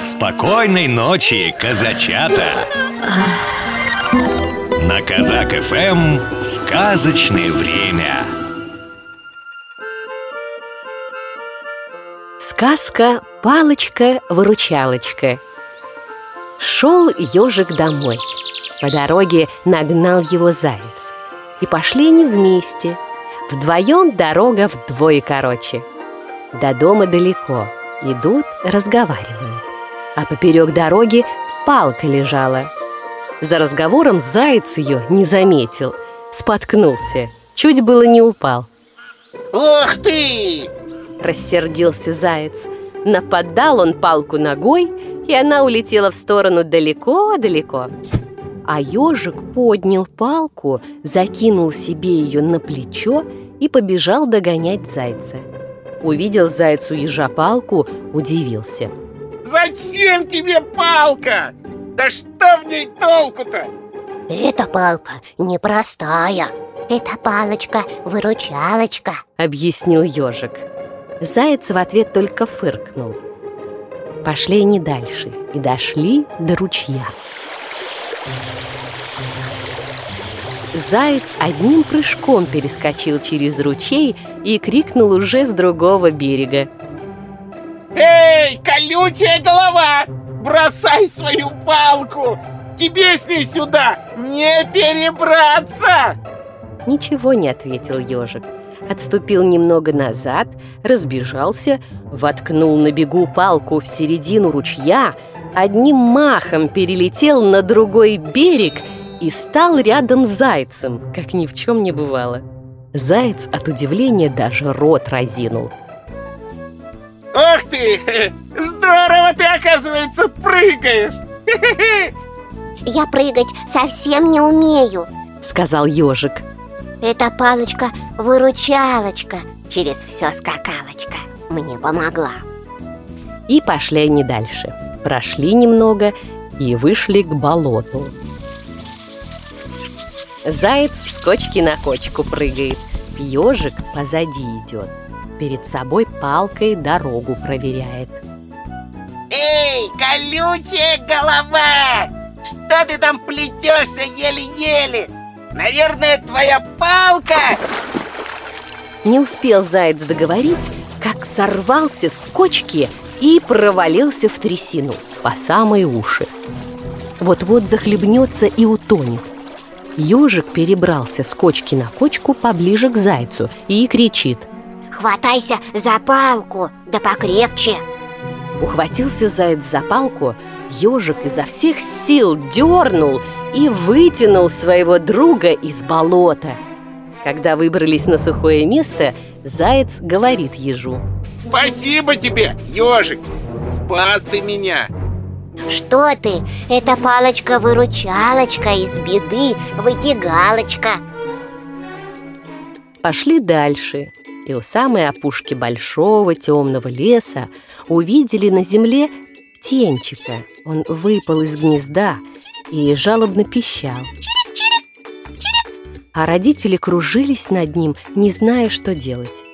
Спокойной ночи, казачата! На Казак ФМ сказочное время. Сказка «Палочка-выручалочка» Шел ежик домой. По дороге нагнал его заяц. И пошли они вместе. Вдвоем дорога вдвое короче. До дома далеко. Идут, разговаривают А поперек дороги палка лежала. За разговором заяц ее не заметил Споткнулся, чуть было не упал. Ух ты! Рассердился заяц. Нападал он палку ногой И она улетела в сторону далеко-далеко. А ежик поднял палку, закинул себе ее на плечо И побежал догонять зайца. Увидел зайцу ежа палку, удивился Зачем тебе палка? Да что в ней толку-то? Эта палка непростая. Это палочка-выручалочка Объяснил ежик. Заяц в ответ только фыркнул. Пошли они дальше и дошли до ручья. Заяц одним прыжком перескочил через ручей и крикнул уже с другого берега колючая голова! Бросай свою палку! Тебе с ней сюда не перебраться! Ничего не ответил ежик Отступил немного назад, разбежался, воткнул на бегу палку в середину ручья, одним махом перелетел на другой берег и стал рядом с зайцем, как ни в чем не бывало. Заяц от удивления даже рот разинул. Ох ты! Здорово ты, оказывается, прыгаешь! Я прыгать совсем не умею Сказал ежик. Эта палочка-выручалочка Через все скакалочка Мне помогла И пошли они дальше. Прошли немного и вышли к болоту. Заяц с кочки на кочку прыгает. Ежик позади идет. Перед собой палкой дорогу проверяет. Эй, колючая голова! Что ты там плетешься еле-еле? Наверное, твоя палка Не успел заяц договорить, как сорвался с кочки и провалился в трясину по самые уши. Вот-вот захлебнется и утонет. Ежик перебрался с кочки на кочку поближе к зайцу и кричит Хватайся за палку, да покрепче Ухватился заяц за палку, ежик изо всех сил дернул и вытянул своего друга из болота. Когда выбрались на сухое место, заяц говорит ежу Спасибо тебе, ежик! Спас ты меня! Что ты? Это палочка-выручалочка Из беды вытягалочка Пошли дальше, и у самой опушки большого темного леса увидели на земле тенчика. Он выпал из гнезда и жалобно пищал. А родители кружились над ним, не зная, что делать.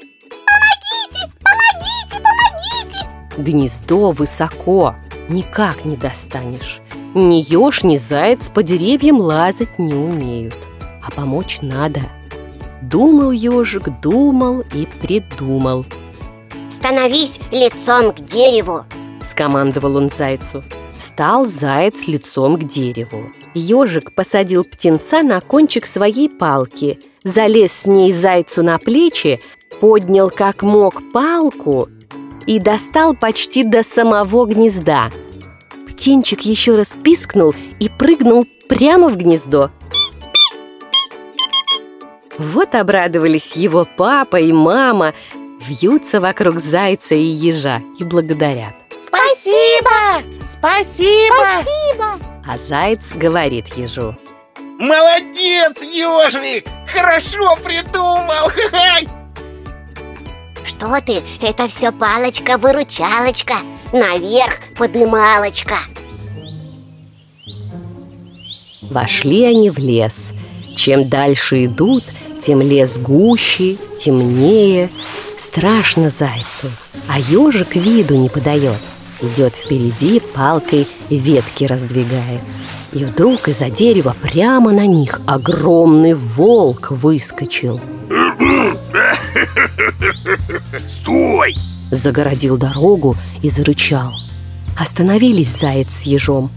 Помогите, помогите, помогите Гнездо высоко, никак не достанешь. Ни еж, ни заяц по деревьям лазать не умеют. А помочь надо. Думал ежик, думал и придумал. Становись лицом к дереву Скомандовал он зайцу. Стал заяц лицом к дереву. Ежик посадил птенца на кончик своей палки, залез с ней зайцу на плечи, поднял как мог палку и достал почти до самого гнезда. Птенчик еще раз пискнул и прыгнул прямо в гнездо. Вот обрадовались его папа и мама, вьются вокруг зайца и ежа и благодарят. Спасибо! Спасибо! Спасибо! А заяц говорит ежу. Молодец, ежик! Хорошо придумал! Что ты? Это все палочка-выручалочка Наверх подымалочка Вошли они в лес. Чем дальше идут, тем лес гуще, темнее. Страшно зайцу, а ежик виду не подает. Идет впереди, палкой ветки раздвигает. И вдруг из-за дерева прямо на них огромный волк выскочил. Стой! Загородил дорогу и зарычал. Остановились заяц с ежом.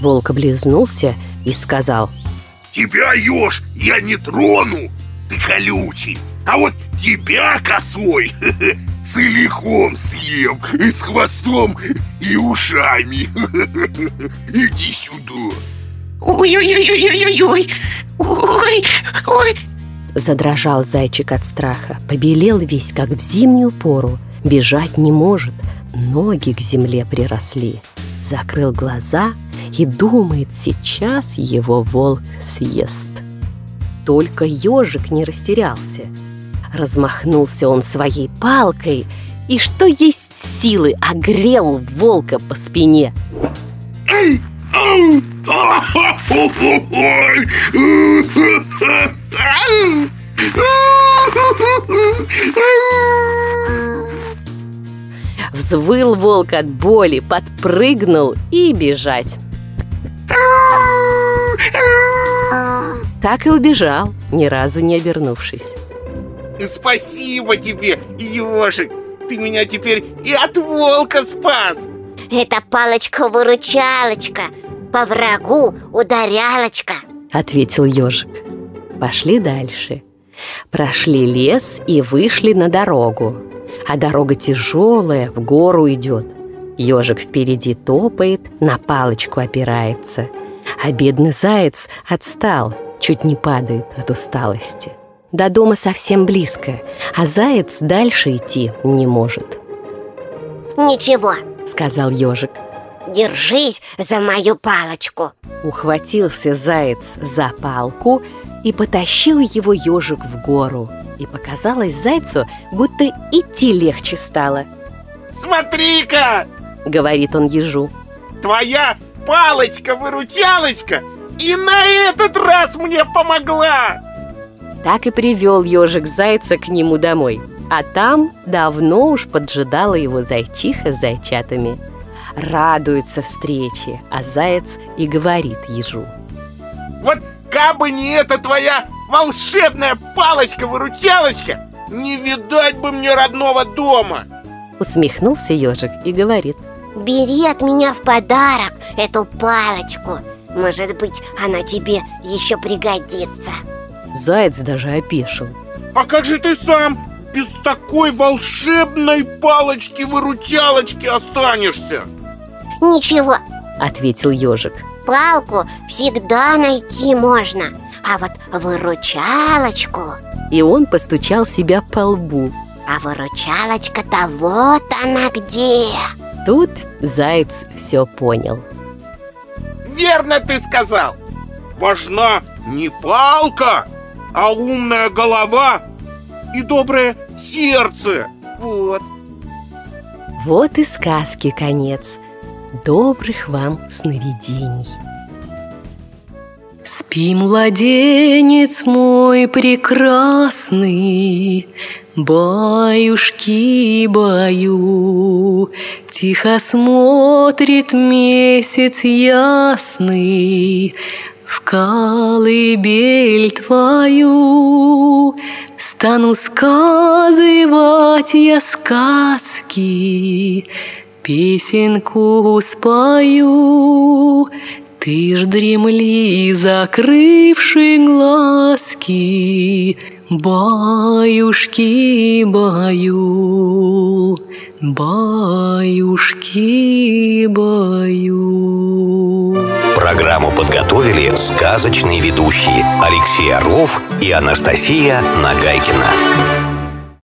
Волк облизнулся и сказал Тебя, еж, я не трону, ты колючий. А вот тебя, косой, целиком съем И с хвостом, и ушами. Иди сюда. Ой-ой-ой-ой-ой-ой Ой, ой. Задрожал зайчик от страха Побелел весь, как в зимнюю пору. Бежать не может Ноги к земле приросли. Закрыл глаза и думает, сейчас его волк съест. Только ежик не растерялся. Размахнулся он своей палкой и, что есть силы, огрел волка по спине. Взвыл волк от боли, подпрыгнул и бежать. Так и убежал, ни разу не обернувшись. Спасибо тебе, ежик! Ты меня теперь и от волка спас! Это палочка-выручалочка По врагу ударялочка. Ответил ежик. Пошли дальше. Прошли лес и вышли на дорогу. А дорога тяжелая, в гору идет. Ежик впереди топает, на палочку опирается. А бедный заяц отстал, чуть не падает от усталости. До дома совсем близко, а заяц дальше идти не может. Ничего, Сказал ежик. держись за мою палочку. Ухватился заяц за палку и потащил его ежик в гору. И показалось зайцу, будто идти легче стало. Смотри-ка, Говорит он ежу. Твоя палочка-выручалочка И на этот раз мне помогла. Так и привел ежик зайца к нему домой. А там давно уж поджидала его зайчиха с зайчатами. Радуется встрече, а заяц и говорит ежу. Вот кабы не эта твоя волшебная палочка-выручалочка Не видать бы мне родного дома! Усмехнулся ежик и говорит. Бери от меня в подарок эту палочку Может быть, она тебе еще пригодится. Заяц даже опешил. А как же ты сам без такой волшебной палочки-выручалочки останешься? Ничего, Ответил ежик палку всегда найти можно А вот выручалочку И он постучал себя по лбу. А выручалочка-то вот она где! Тут заяц все понял Верно ты сказал. Важна не палка, а умная голова и доброе сердце. Вот. Вот и сказки конец. Добрых вам сновидений Спи, младенец мой прекрасный, Баюшки, баю, Тихо смотрит месяц ясный В колыбель твою. Стану сказывать я сказки, Песенку спою, Ты ж дремли, закрывши глазки, Баюшки, баю, баюшки, баю. Программу подготовили сказочные ведущие Алексей Орлов и Анастасия Нагайкина.